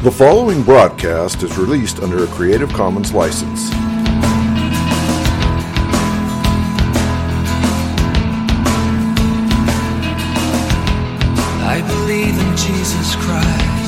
The following broadcast is released under a Creative Commons license. I believe in Jesus Christ,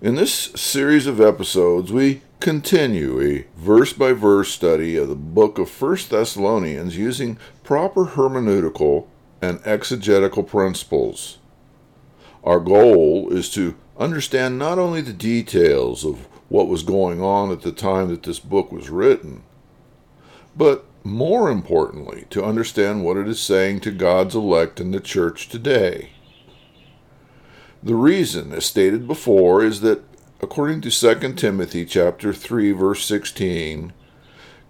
In this series of episodes, we continue a verse by verse study of the book of 1 Thessalonians using proper hermeneutical and exegetical principles. Our goal is to understand not only the details of what was going on at the time that this book was written, but more importantly, to understand what it is saying to God's elect in the church today. The reason, as stated before, is that according to 2 Timothy chapter 3 verse 16,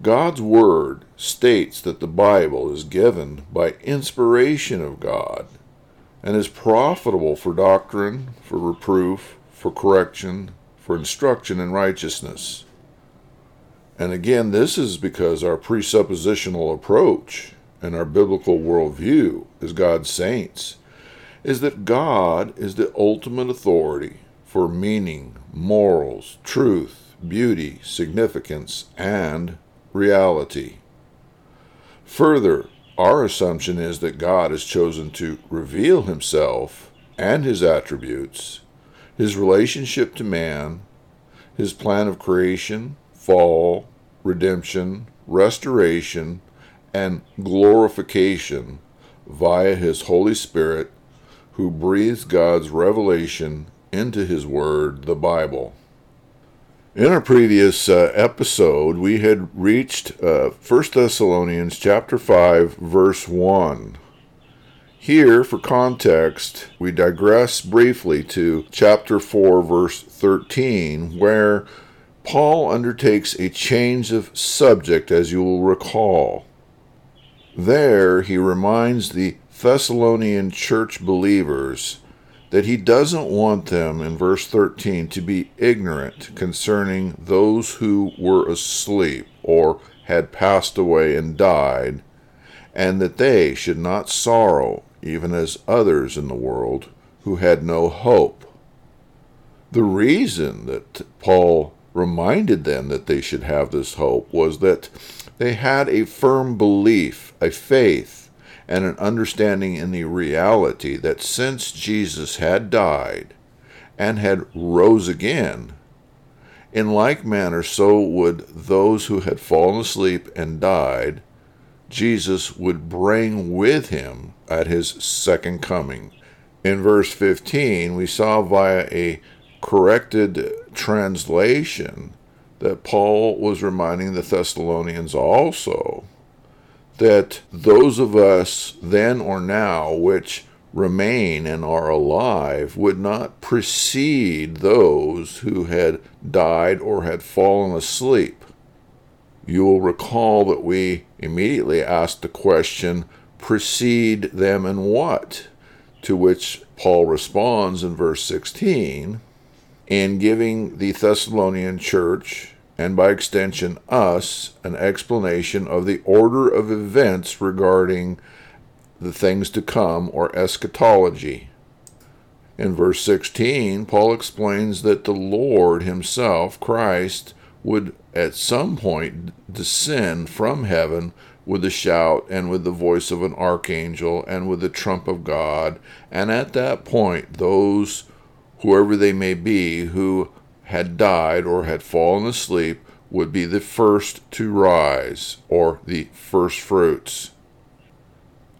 God's word states that the Bible is given by inspiration of God and is profitable for doctrine, for reproof, for correction, for instruction in righteousness. And again, this is because our presuppositional approach and our biblical worldview as God's saints is that God is the ultimate authority for meaning, morals, truth, beauty, significance, and reality. Further, our assumption is that God has chosen to reveal himself and his attributes, his relationship to man, his plan of creation, fall, redemption, restoration, and glorification via his Holy Spirit who breathes God's revelation into his word, the Bible. In our previous uh, episode, we had reached uh, 1 Thessalonians chapter 5 verse 1. Here, for context, we digress briefly to chapter 4 verse 13 where Paul undertakes a change of subject as you will recall. There, he reminds the Thessalonian church believers that he doesn't want them, in verse 13, to be ignorant concerning those who were asleep or had passed away and died, and that they should not sorrow, even as others in the world who had no hope. The reason that Paul reminded them that they should have this hope was that they had a firm belief, a faith, and an understanding in the reality that since Jesus had died and had rose again, in like manner so would those who had fallen asleep and died, Jesus would bring with him at his second coming. In verse 15, we saw via a corrected translation that Paul was reminding the Thessalonians also that those of us then or now which remain and are alive would not precede those who had died or had fallen asleep. You will recall that we immediately asked the question, precede them in what? To which Paul responds in verse 16 in giving the Thessalonian church, and by extension us, an explanation of the order of events regarding the things to come or eschatology. In verse 16, Paul explains that the Lord Himself, Christ, would at some point descend from heaven with a shout and with the voice of an archangel and with the trump of God, and at that point those whoever they may be, who had died or had fallen asleep, would be the first to rise, or the first fruits.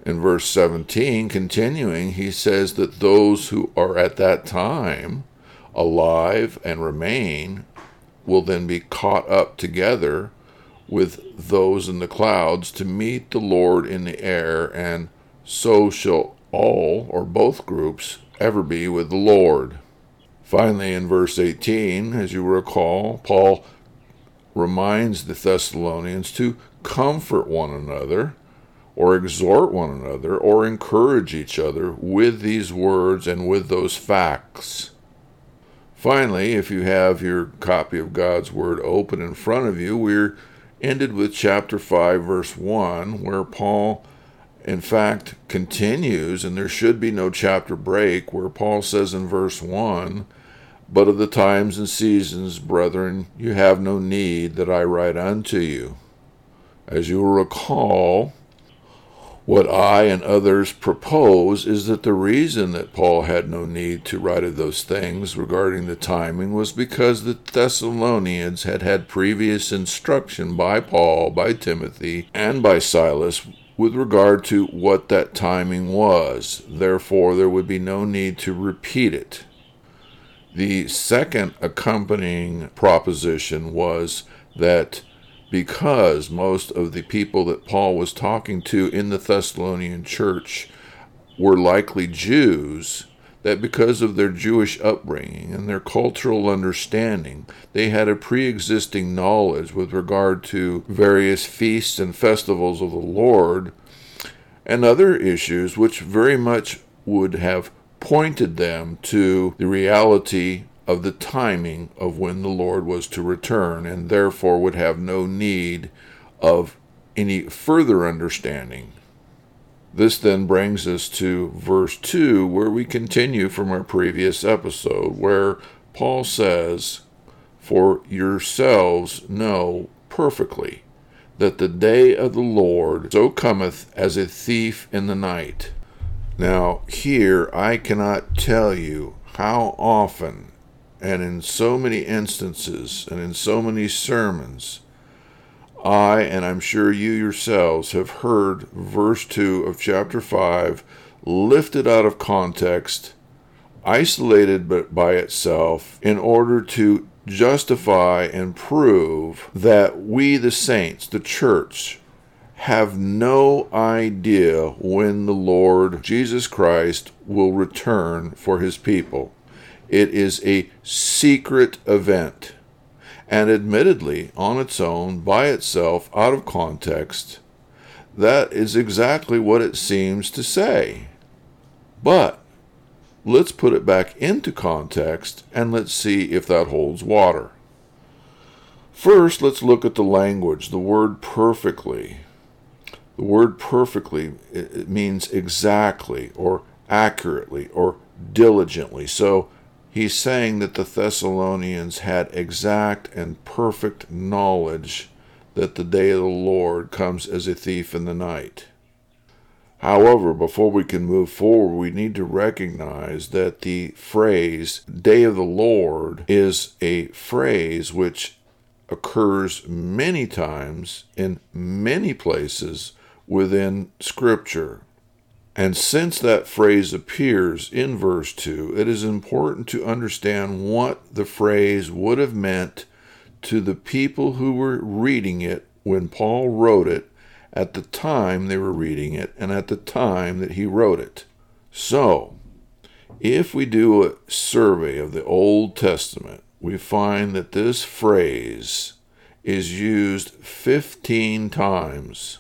In verse 17, continuing, he says that those who are at that time alive and remain will then be caught up together with those in the clouds to meet the Lord in the air, and so shall all or both groups ever be with the Lord. Finally, in verse 18, as you recall, Paul reminds the Thessalonians to comfort one another, or exhort one another, or encourage each other with these words and with those facts. Finally, if you have your copy of God's Word open in front of you, we're ended with chapter 5, verse 1, where Paul in fact, continues, and there should be no chapter break, where Paul says in verse 1 But of the times and seasons, brethren, you have no need that I write unto you. As you will recall, what I and others propose is that the reason that Paul had no need to write of those things regarding the timing was because the Thessalonians had had previous instruction by Paul, by Timothy, and by Silas with regard to what that timing was. Therefore, there would be no need to repeat it. The second accompanying proposition was that because most of the people that Paul was talking to in the Thessalonian church were likely Jews, that because of their Jewish upbringing and their cultural understanding, they had a pre existing knowledge with regard to various feasts and festivals of the Lord and other issues which very much would have pointed them to the reality of the timing of when the Lord was to return, and therefore would have no need of any further understanding this then brings us to verse 2, where we continue from our previous episode, where Paul says, For yourselves know perfectly that the day of the Lord so cometh as a thief in the night. Now, here I cannot tell you how often, and in so many instances, and in so many sermons, I, and I'm sure you yourselves, have heard verse 2 of chapter 5 lifted out of context, isolated but by itself, in order to justify and prove that we, the saints, the church, have no idea when the Lord Jesus Christ will return for his people. It is a secret event and admittedly, on its own, by itself, out of context, that is exactly what it seems to say. But let's put it back into context and let's see if that holds water. First, let's look at the language, the word perfectly. The word perfectly it means exactly or accurately or diligently. So he's saying that the Thessalonians had exact and perfect knowledge that the day of the Lord comes as a thief in the night. However, before we can move forward, we need to recognize that the phrase day of the Lord is a phrase which occurs many times in many places within Scripture. And since that phrase appears in verse 2, it is important to understand what the phrase would have meant to the people who were reading it when Paul wrote it at the time they were reading it and at the time that he wrote it. So, if we do a survey of the Old Testament, we find that this phrase is used 15 times.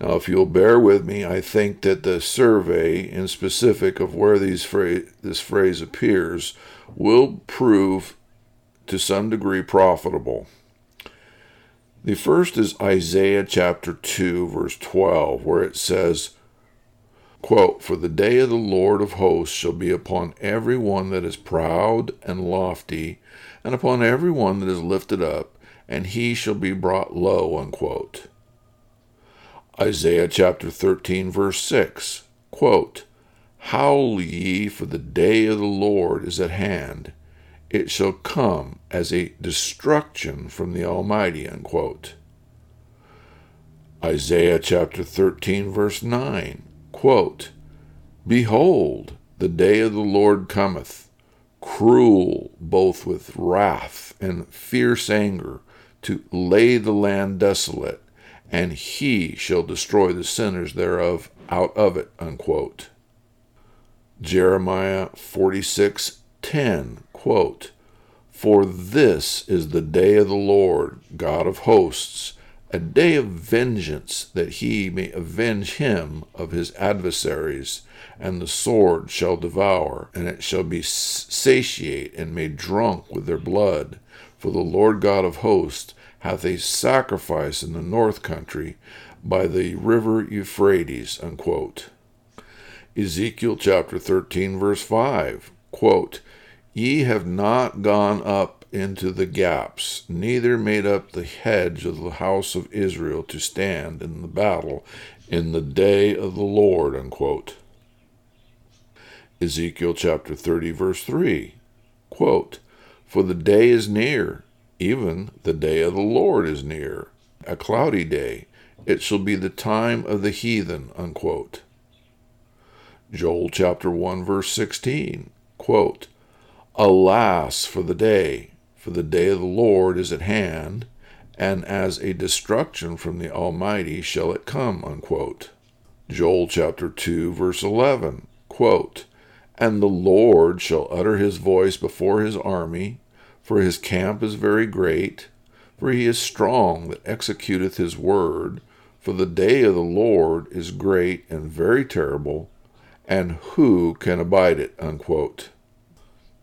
Now, if you'll bear with me, I think that the survey in specific of where these this phrase appears will prove to some degree profitable. The first is Isaiah chapter 2, verse 12, where it says, quote, For the day of the Lord of hosts shall be upon every one that is proud and lofty, and upon every one that is lifted up, and he shall be brought low. Unquote. Isaiah chapter 13, verse 6, quote, Howl ye, for the day of the Lord is at hand. It shall come as a destruction from the Almighty. Unquote. Isaiah chapter 13, verse 9, quote, Behold, the day of the Lord cometh, cruel both with wrath and fierce anger, to lay the land desolate, and he shall destroy the sinners thereof out of it. Unquote. Jeremiah 46:10, quote, For this is the day of the Lord, God of hosts, a day of vengeance, that he may avenge him of his adversaries, and the sword shall devour, and it shall be satiate and made drunk with their blood. For the Lord God of hosts hath a sacrifice in the north country by the river Euphrates. Unquote. Ezekiel chapter 13, verse 5, quote, Ye have not gone up into the gaps, neither made up the hedge of the house of Israel to stand in the battle in the day of the Lord. Unquote. Ezekiel chapter 30, verse 3, quote, For the day is near, even the day of the Lord is near, a cloudy day. It shall be the time of the heathen. Unquote. Joel chapter 1, verse 16, quote, Alas for the day, for the day of the Lord is at hand, and as a destruction from the Almighty shall it come. Unquote. Joel chapter 2, verse 11, quote, And the Lord shall utter his voice before his army, for his camp is very great, for he is strong that executeth his word, for the day of the Lord is great and very terrible, and who can abide it? Unquote.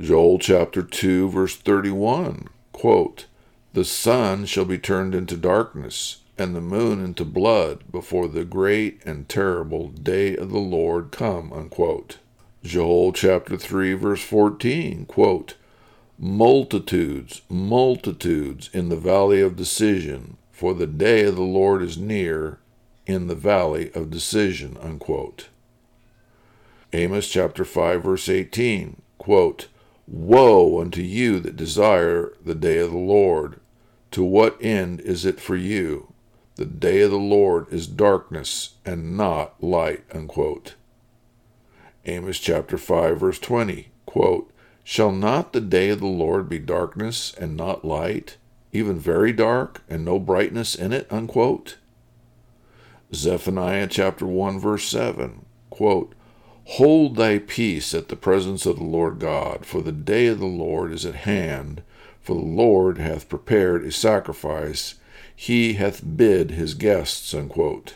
Joel chapter 2, verse 31, quote, The sun shall be turned into darkness, and the moon into blood, before the great and terrible day of the Lord come. Unquote. Joel chapter 3, verse 14, quote, Multitudes, multitudes in the valley of decision, for the day of the Lord is near in the valley of decision. Unquote. Amos chapter 5 verse 18, quote, Woe unto you that desire the day of the Lord! To what end is it for you? The day of the Lord is darkness and not light. Unquote. Amos chapter 5 verse 20, quote, Shall not the day of the Lord be darkness and not light, even very dark and no brightness in it? Unquote. Zephaniah chapter 1 verse 7, quote, Hold thy peace at the presence of the Lord God, for the day of the Lord is at hand, for the Lord hath prepared a sacrifice, he hath bid his guests. Unquote.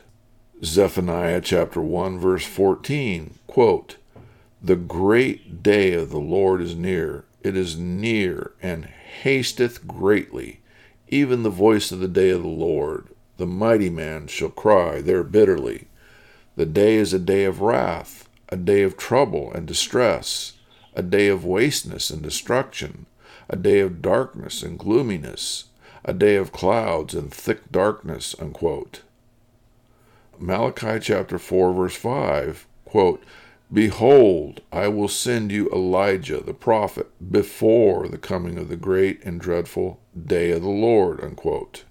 Zephaniah chapter 1 verse 14, quote, The great day of the Lord is near, it is near, and hasteth greatly, even the voice of the day of the Lord. The mighty man shall cry there bitterly. The day is a day of wrath, a day of trouble and distress, a day of wasteness and destruction, a day of darkness and gloominess, a day of clouds and thick darkness. Unquote. Malachi chapter 4, verse 5, quote, Behold, I will send you Elijah the prophet before the coming of the great and dreadful day of the Lord. Unquote.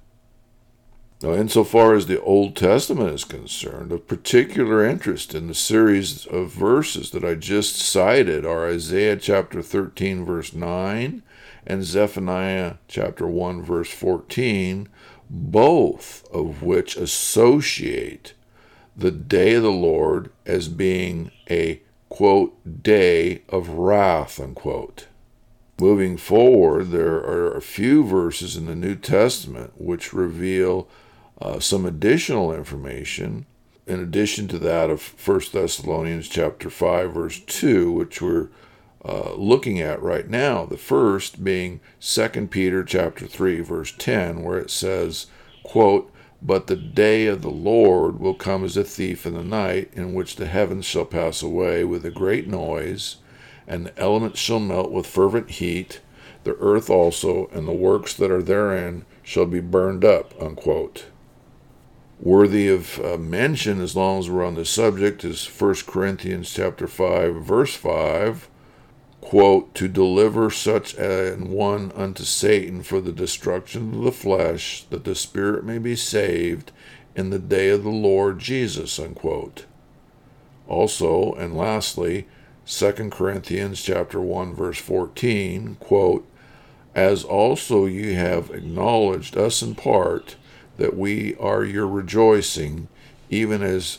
Now, insofar as the Old Testament is concerned, of particular interest in the series of verses that I just cited are Isaiah chapter 13, verse 9, and Zephaniah chapter 1, verse 14, both of which associate the day of the Lord as being a quote day of wrath unquote. Moving forward, there are a few verses in the New Testament which reveal uh, some additional information in addition to that of 1 Thessalonians chapter 5 verse 2 which we're uh, looking at right now the first being 2 Peter chapter 3 verse 10 where it says quote but the day of the Lord will come as a thief in the night, in which the heavens shall pass away with a great noise, and the elements shall melt with fervent heat, the earth also, and the works that are therein shall be burned up. Unquote. Worthy of uh, mention, as long as we're on the subject, is 1 Corinthians chapter 5, verse 5, quote, to deliver such an one unto Satan for the destruction of the flesh, that the spirit may be saved in the day of the Lord Jesus, unquote. Also, and lastly, 2 Corinthians chapter 1 verse 14, quote, as also ye have acknowledged us in part that we are your rejoicing, even as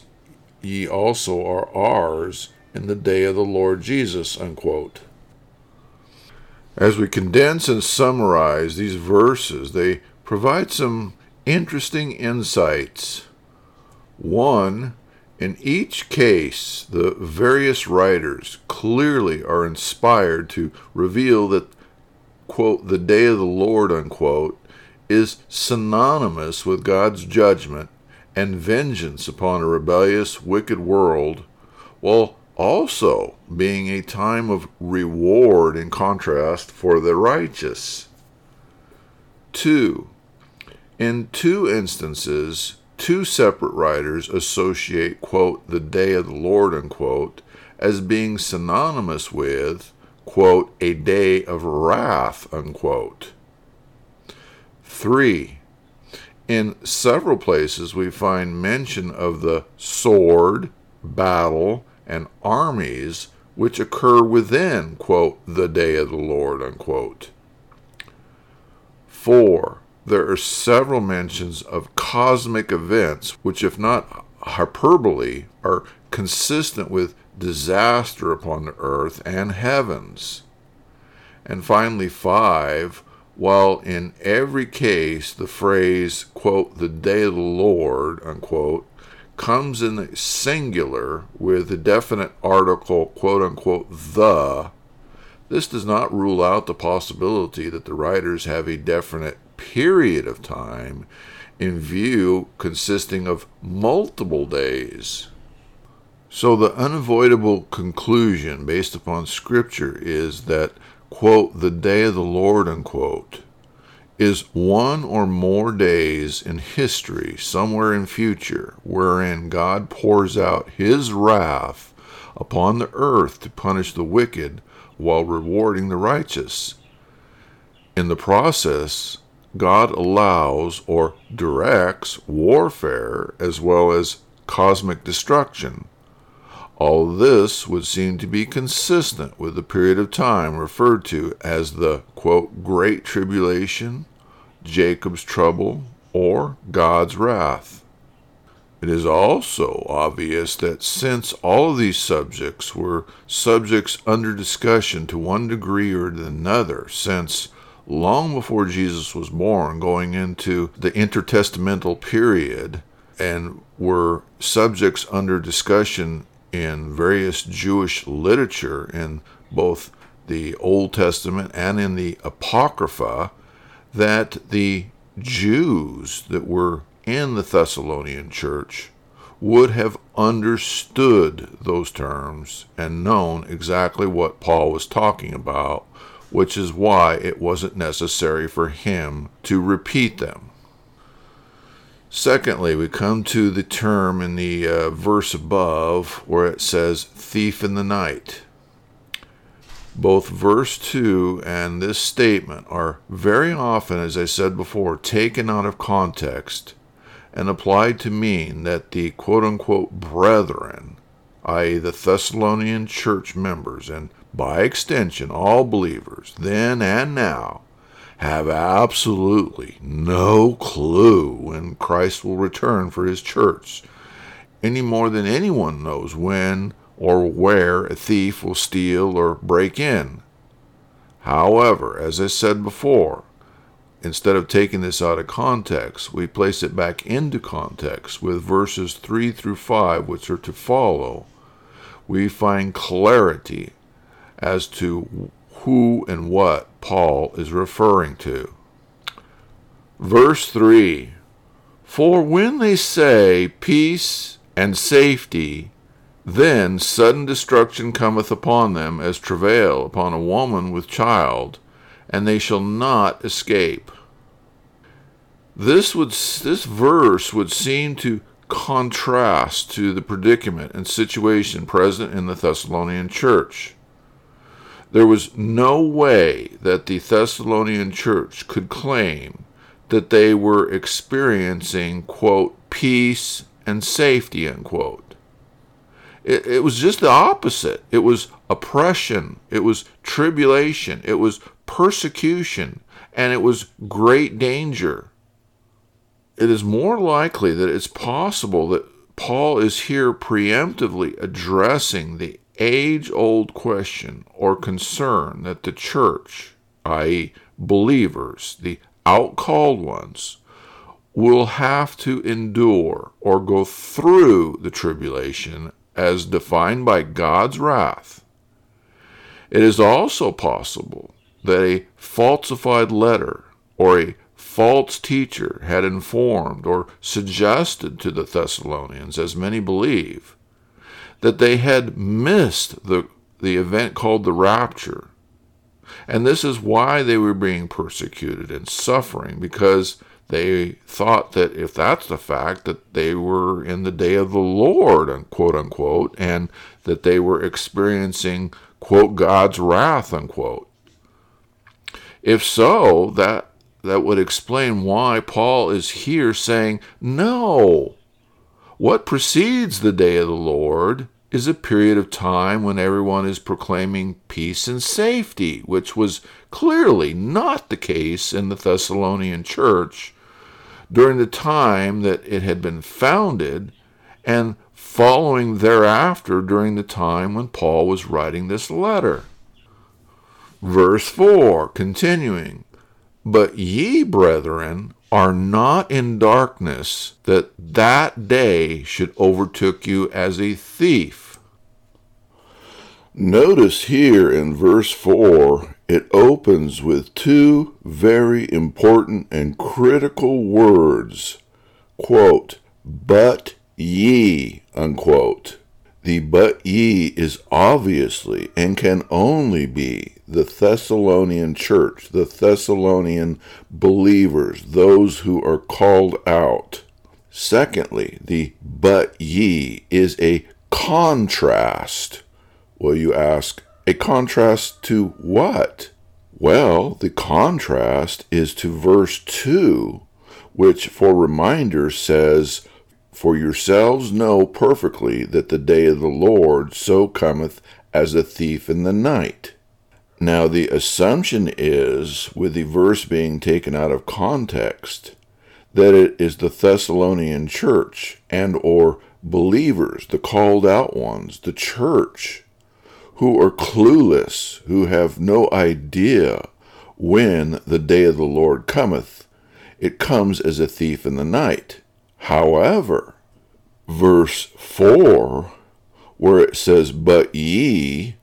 ye also are ours in the day of the Lord Jesus, unquote. As we condense and summarize these verses, they provide some interesting insights. One, in each case, the various writers clearly are inspired to reveal that, quote, the day of the Lord, unquote, is synonymous with God's judgment and vengeance upon a rebellious, wicked world, while also being a time of reward in contrast for the righteous. 2. In two instances, two separate writers associate, quote, the day of the Lord, unquote, as being synonymous with, quote, a day of wrath, unquote. 3. In several places, we find mention of the sword, battle, and armies which occur within, quote, the day of the Lord, unquote. Four, there are several mentions of cosmic events which, if not hyperbole, are consistent with disaster upon the earth and heavens. And finally, five, while in every case the phrase, quote, the day of the Lord, unquote, comes in the singular with the definite article, quote unquote, the, this does not rule out the possibility that the writers have a definite period of time in view consisting of multiple days. So the unavoidable conclusion based upon Scripture is that, quote, the day of the Lord, unquote, is one or more days in history somewhere in future wherein God pours out his wrath upon the earth to punish the wicked while rewarding the righteous. In the process, God allows or directs warfare as well as cosmic destruction. All this would seem to be consistent with the period of time referred to as the quote, Great Tribulation Jacob's trouble, or God's wrath. It is also obvious that since all of these subjects were subjects under discussion to one degree or another, since long before Jesus was born, going into the intertestamental period, and were subjects under discussion in various Jewish literature in both the Old Testament and in the Apocrypha, that the Jews that were in the Thessalonian church would have understood those terms and known exactly what Paul was talking about, which is why it wasn't necessary for him to repeat them. Secondly, we come to the term in the uh, verse above where it says thief in the night. Both verse 2 and this statement are very often, as I said before, taken out of context and applied to mean that the quote unquote brethren, i.e., the Thessalonian church members, and by extension all believers, then and now, have absolutely no clue when Christ will return for his church, any more than anyone knows when or where a thief will steal or break in. However, as I said before, instead of taking this out of context, we place it back into context with verses 3 through 5, which are to follow. We find clarity as to who and what Paul is referring to. Verse 3 For when they say peace and safety, then sudden destruction cometh upon them as travail upon a woman with child, and they shall not escape. This would this verse would seem to contrast to the predicament and situation present in the Thessalonian church. There was no way that the Thessalonian church could claim that they were experiencing, quote, peace and safety, unquote. It, it was just the opposite. It was oppression, it was tribulation, it was persecution, and it was great danger. It is more likely that it's possible that Paul is here preemptively addressing the age old question or concern that the church, i.e., believers, the outcalled ones, will have to endure or go through the tribulation as defined by God's wrath. It is also possible that a falsified letter or a false teacher had informed or suggested to the Thessalonians, as many believe, that they had missed the, the event called the rapture. And this is why they were being persecuted and suffering, because they thought that if that's the fact, that they were in the day of the Lord, quote unquote, and that they were experiencing, quote, God's wrath, unquote. If so, that that would explain why Paul is here saying, No, what precedes the day of the Lord is a period of time when everyone is proclaiming peace and safety, which was clearly not the case in the Thessalonian church during the time that it had been founded and following thereafter during the time when Paul was writing this letter. Verse 4, continuing, But ye, brethren, are not in darkness, that that day should overtake you as a thief. Notice here in verse 4, it opens with two very important and critical words. Quote, but ye, unquote. The but ye is obviously and can only be the Thessalonian church, the Thessalonian believers, those who are called out. Secondly, the but ye is a contrast. Well, you ask, a contrast to what? Well, the contrast is to verse 2, which for reminder says, for yourselves know perfectly that the day of the Lord so cometh as a thief in the night. Now, the assumption is, with the verse being taken out of context, that it is the Thessalonian church and or believers, the called out ones, the church, who are clueless, who have no idea when the day of the Lord cometh. It comes as a thief in the night. However, verse 4, where it says, But ye,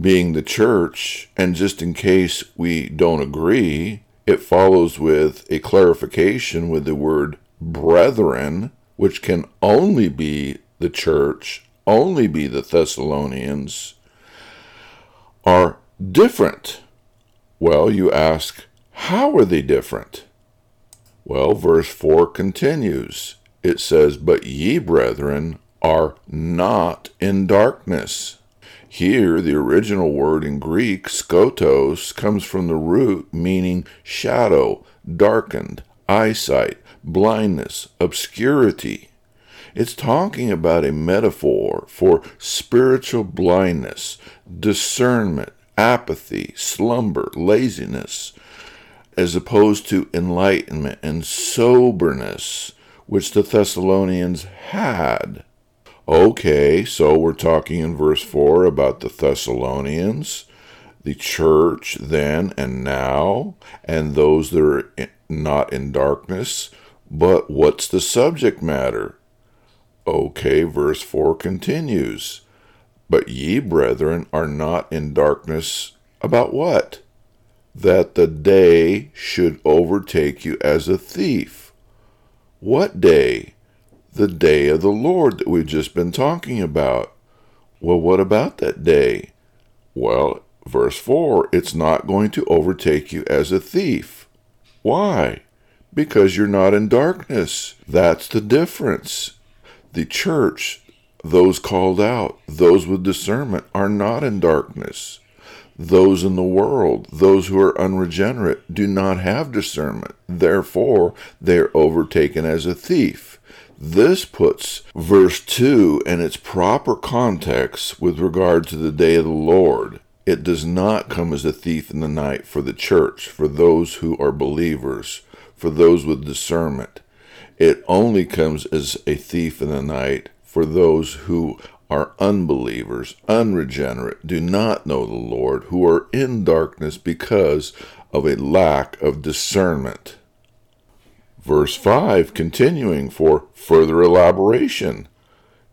being the church, and just in case we don't agree, it follows with a clarification with the word brethren, which can only be the church, only be the Thessalonians, are different. Well, you ask, how are they different? Well, verse 4 continues. It says, But ye, brethren, are not in darkness. Here, the original word in Greek, skotos, comes from the root meaning shadow, darkened, eyesight, blindness, obscurity. It's talking about a metaphor for spiritual blindness, discernment, apathy, slumber, laziness, as opposed to enlightenment and soberness, which the Thessalonians had. Okay, so we're talking in verse 4 about the Thessalonians, the church then and now, and those that are not in darkness. But what's the subject matter? Okay, verse 4 continues. But ye, brethren, are not in darkness about what? That the day should overtake you as a thief. What day? the day of the Lord that we've just been talking about. Well, what about that day? Well, verse 4 it's not going to overtake you as a thief. Why? Because you're not in darkness. That's the difference. The church, those called out, those with discernment, are not in darkness. Those in the world, those who are unregenerate, do not have discernment. Therefore, they are overtaken as a thief. This puts verse 2 in its proper context with regard to the day of the Lord. It does not come as a thief in the night for the church, for those who are believers, for those with discernment. It only comes as a thief in the night for those who are unbelievers, unregenerate, do not know the Lord, who are in darkness because of a lack of discernment. Verse 5 continuing for further elaboration.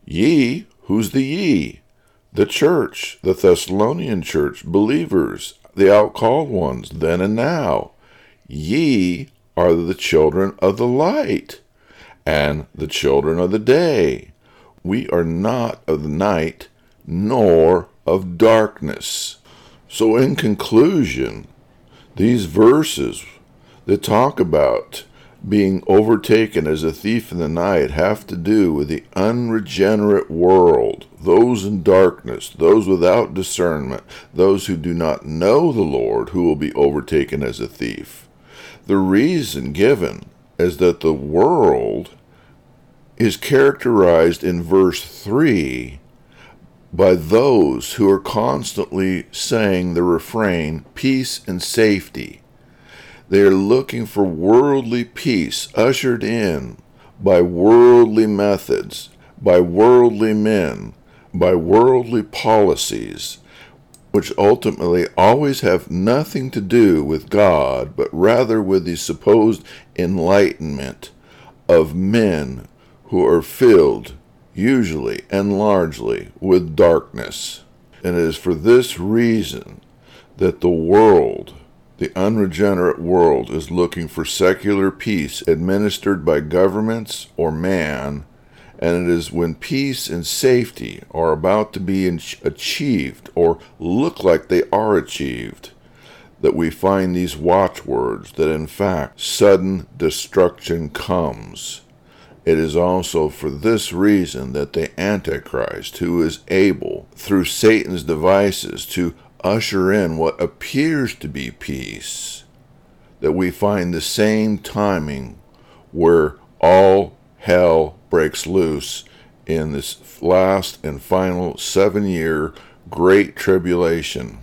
Ye, who's the ye? The church, the Thessalonian church, believers, the outcalled ones, then and now. Ye are the children of the light and the children of the day. We are not of the night nor of darkness. So, in conclusion, these verses that talk about being overtaken as a thief in the night have to do with the unregenerate world, those in darkness, those without discernment, those who do not know the Lord, who will be overtaken as a thief. The reason given is that the world is characterized in verse 3 by those who are constantly saying the refrain, peace and safety. They are looking for worldly peace ushered in by worldly methods, by worldly men, by worldly policies, which ultimately always have nothing to do with God, but rather with the supposed enlightenment of men who are filled, usually and largely, with darkness. And it is for this reason that the world the unregenerate world is looking for secular peace administered by governments or man, and it is when peace and safety are about to be achieved or look like they are achieved that we find these watchwords that in fact sudden destruction comes. It is also for this reason that the Antichrist, who is able, through Satan's devices, to usher in what appears to be peace, that we find the same timing where all hell breaks loose in this last and final seven year great tribulation.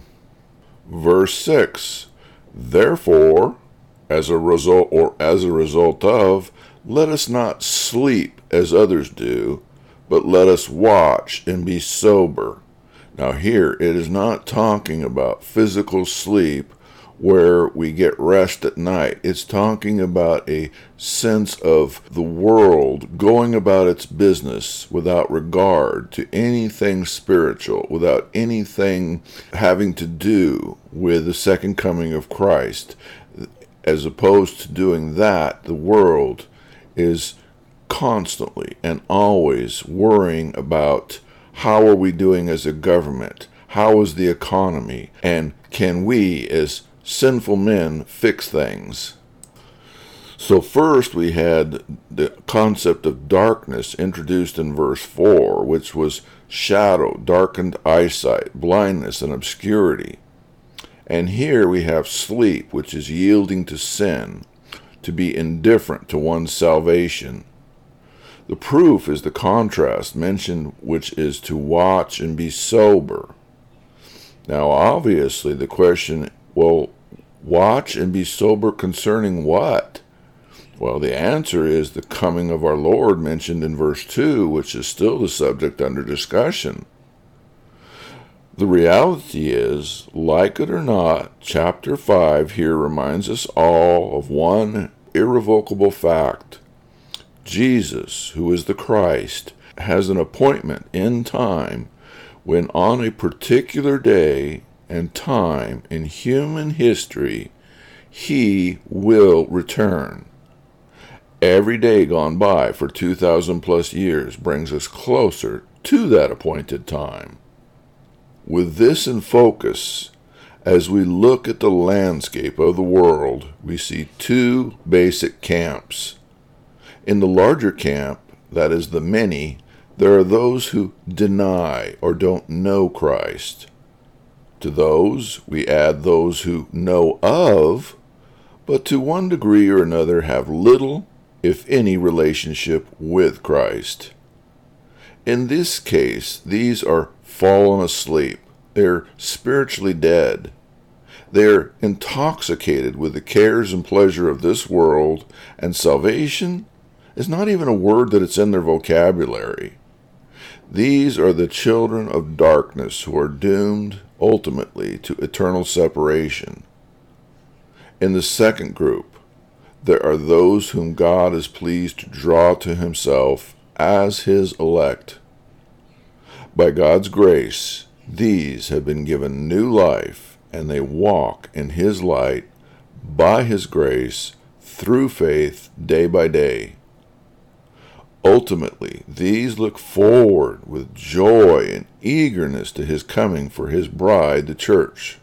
Verse 6 Therefore, as a result or as a result of, let us not sleep as others do, but let us watch and be sober. Now, here it is not talking about physical sleep where we get rest at night. It's talking about a sense of the world going about its business without regard to anything spiritual, without anything having to do with the second coming of Christ. As opposed to doing that, the world is constantly and always worrying about how are we doing as a government? How is the economy? And can we, as sinful men, fix things? So, first we had the concept of darkness introduced in verse 4, which was shadow, darkened eyesight, blindness, and obscurity. And here we have sleep, which is yielding to sin, to be indifferent to one's salvation. The proof is the contrast mentioned, which is to watch and be sober. Now, obviously, the question well, watch and be sober concerning what? Well, the answer is the coming of our Lord mentioned in verse 2, which is still the subject under discussion. The reality is, like it or not, chapter 5 here reminds us all of one irrevocable fact. Jesus, who is the Christ, has an appointment in time when on a particular day and time in human history he will return. Every day gone by for 2,000 plus years brings us closer to that appointed time. With this in focus, as we look at the landscape of the world, we see two basic camps. In the larger camp, that is the many, there are those who deny or don't know Christ. To those, we add those who know of, but to one degree or another have little if any, relationship with Christ. In this case, these are fallen asleep. They're spiritually dead. They're intoxicated with the cares and pleasure of this world, and salvation is not even a word that it's in their vocabulary. These are the children of darkness who are doomed ultimately to eternal separation. In the second group, there are those whom God is pleased to draw to himself as his elect. By God's grace, these have been given new life, and they walk in his light by his grace through faith day by day. Ultimately, these look forward with joy and eagerness to his coming for his bride, the church.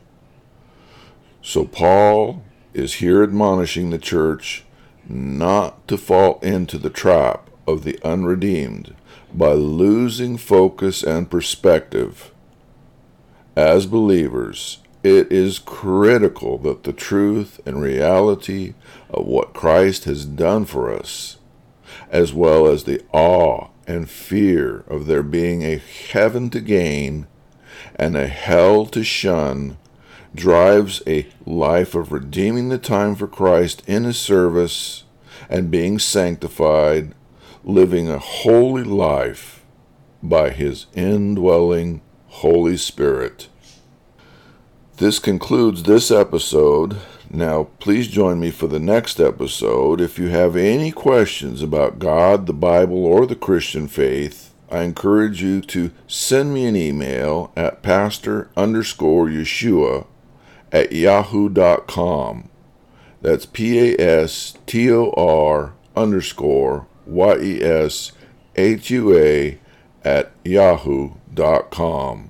So, Paul is here admonishing the church not to fall into the trap of the unredeemed by losing focus and perspective. As believers, it is critical that the truth and reality of what Christ has done for us, as well as the awe and fear of there being a heaven to gain and a hell to shun, drives a life of redeeming the time for Christ in his service and being sanctified, living a holy life by his indwelling Holy Spirit. This concludes this episode. Now, please join me for the next episode. If you have any questions about God, the Bible, or the Christian faith, I encourage you to send me an email at pastor underscore Yeshua at yahoo.com. That's P A S T O R underscore Y E S H U A at yahoo.com.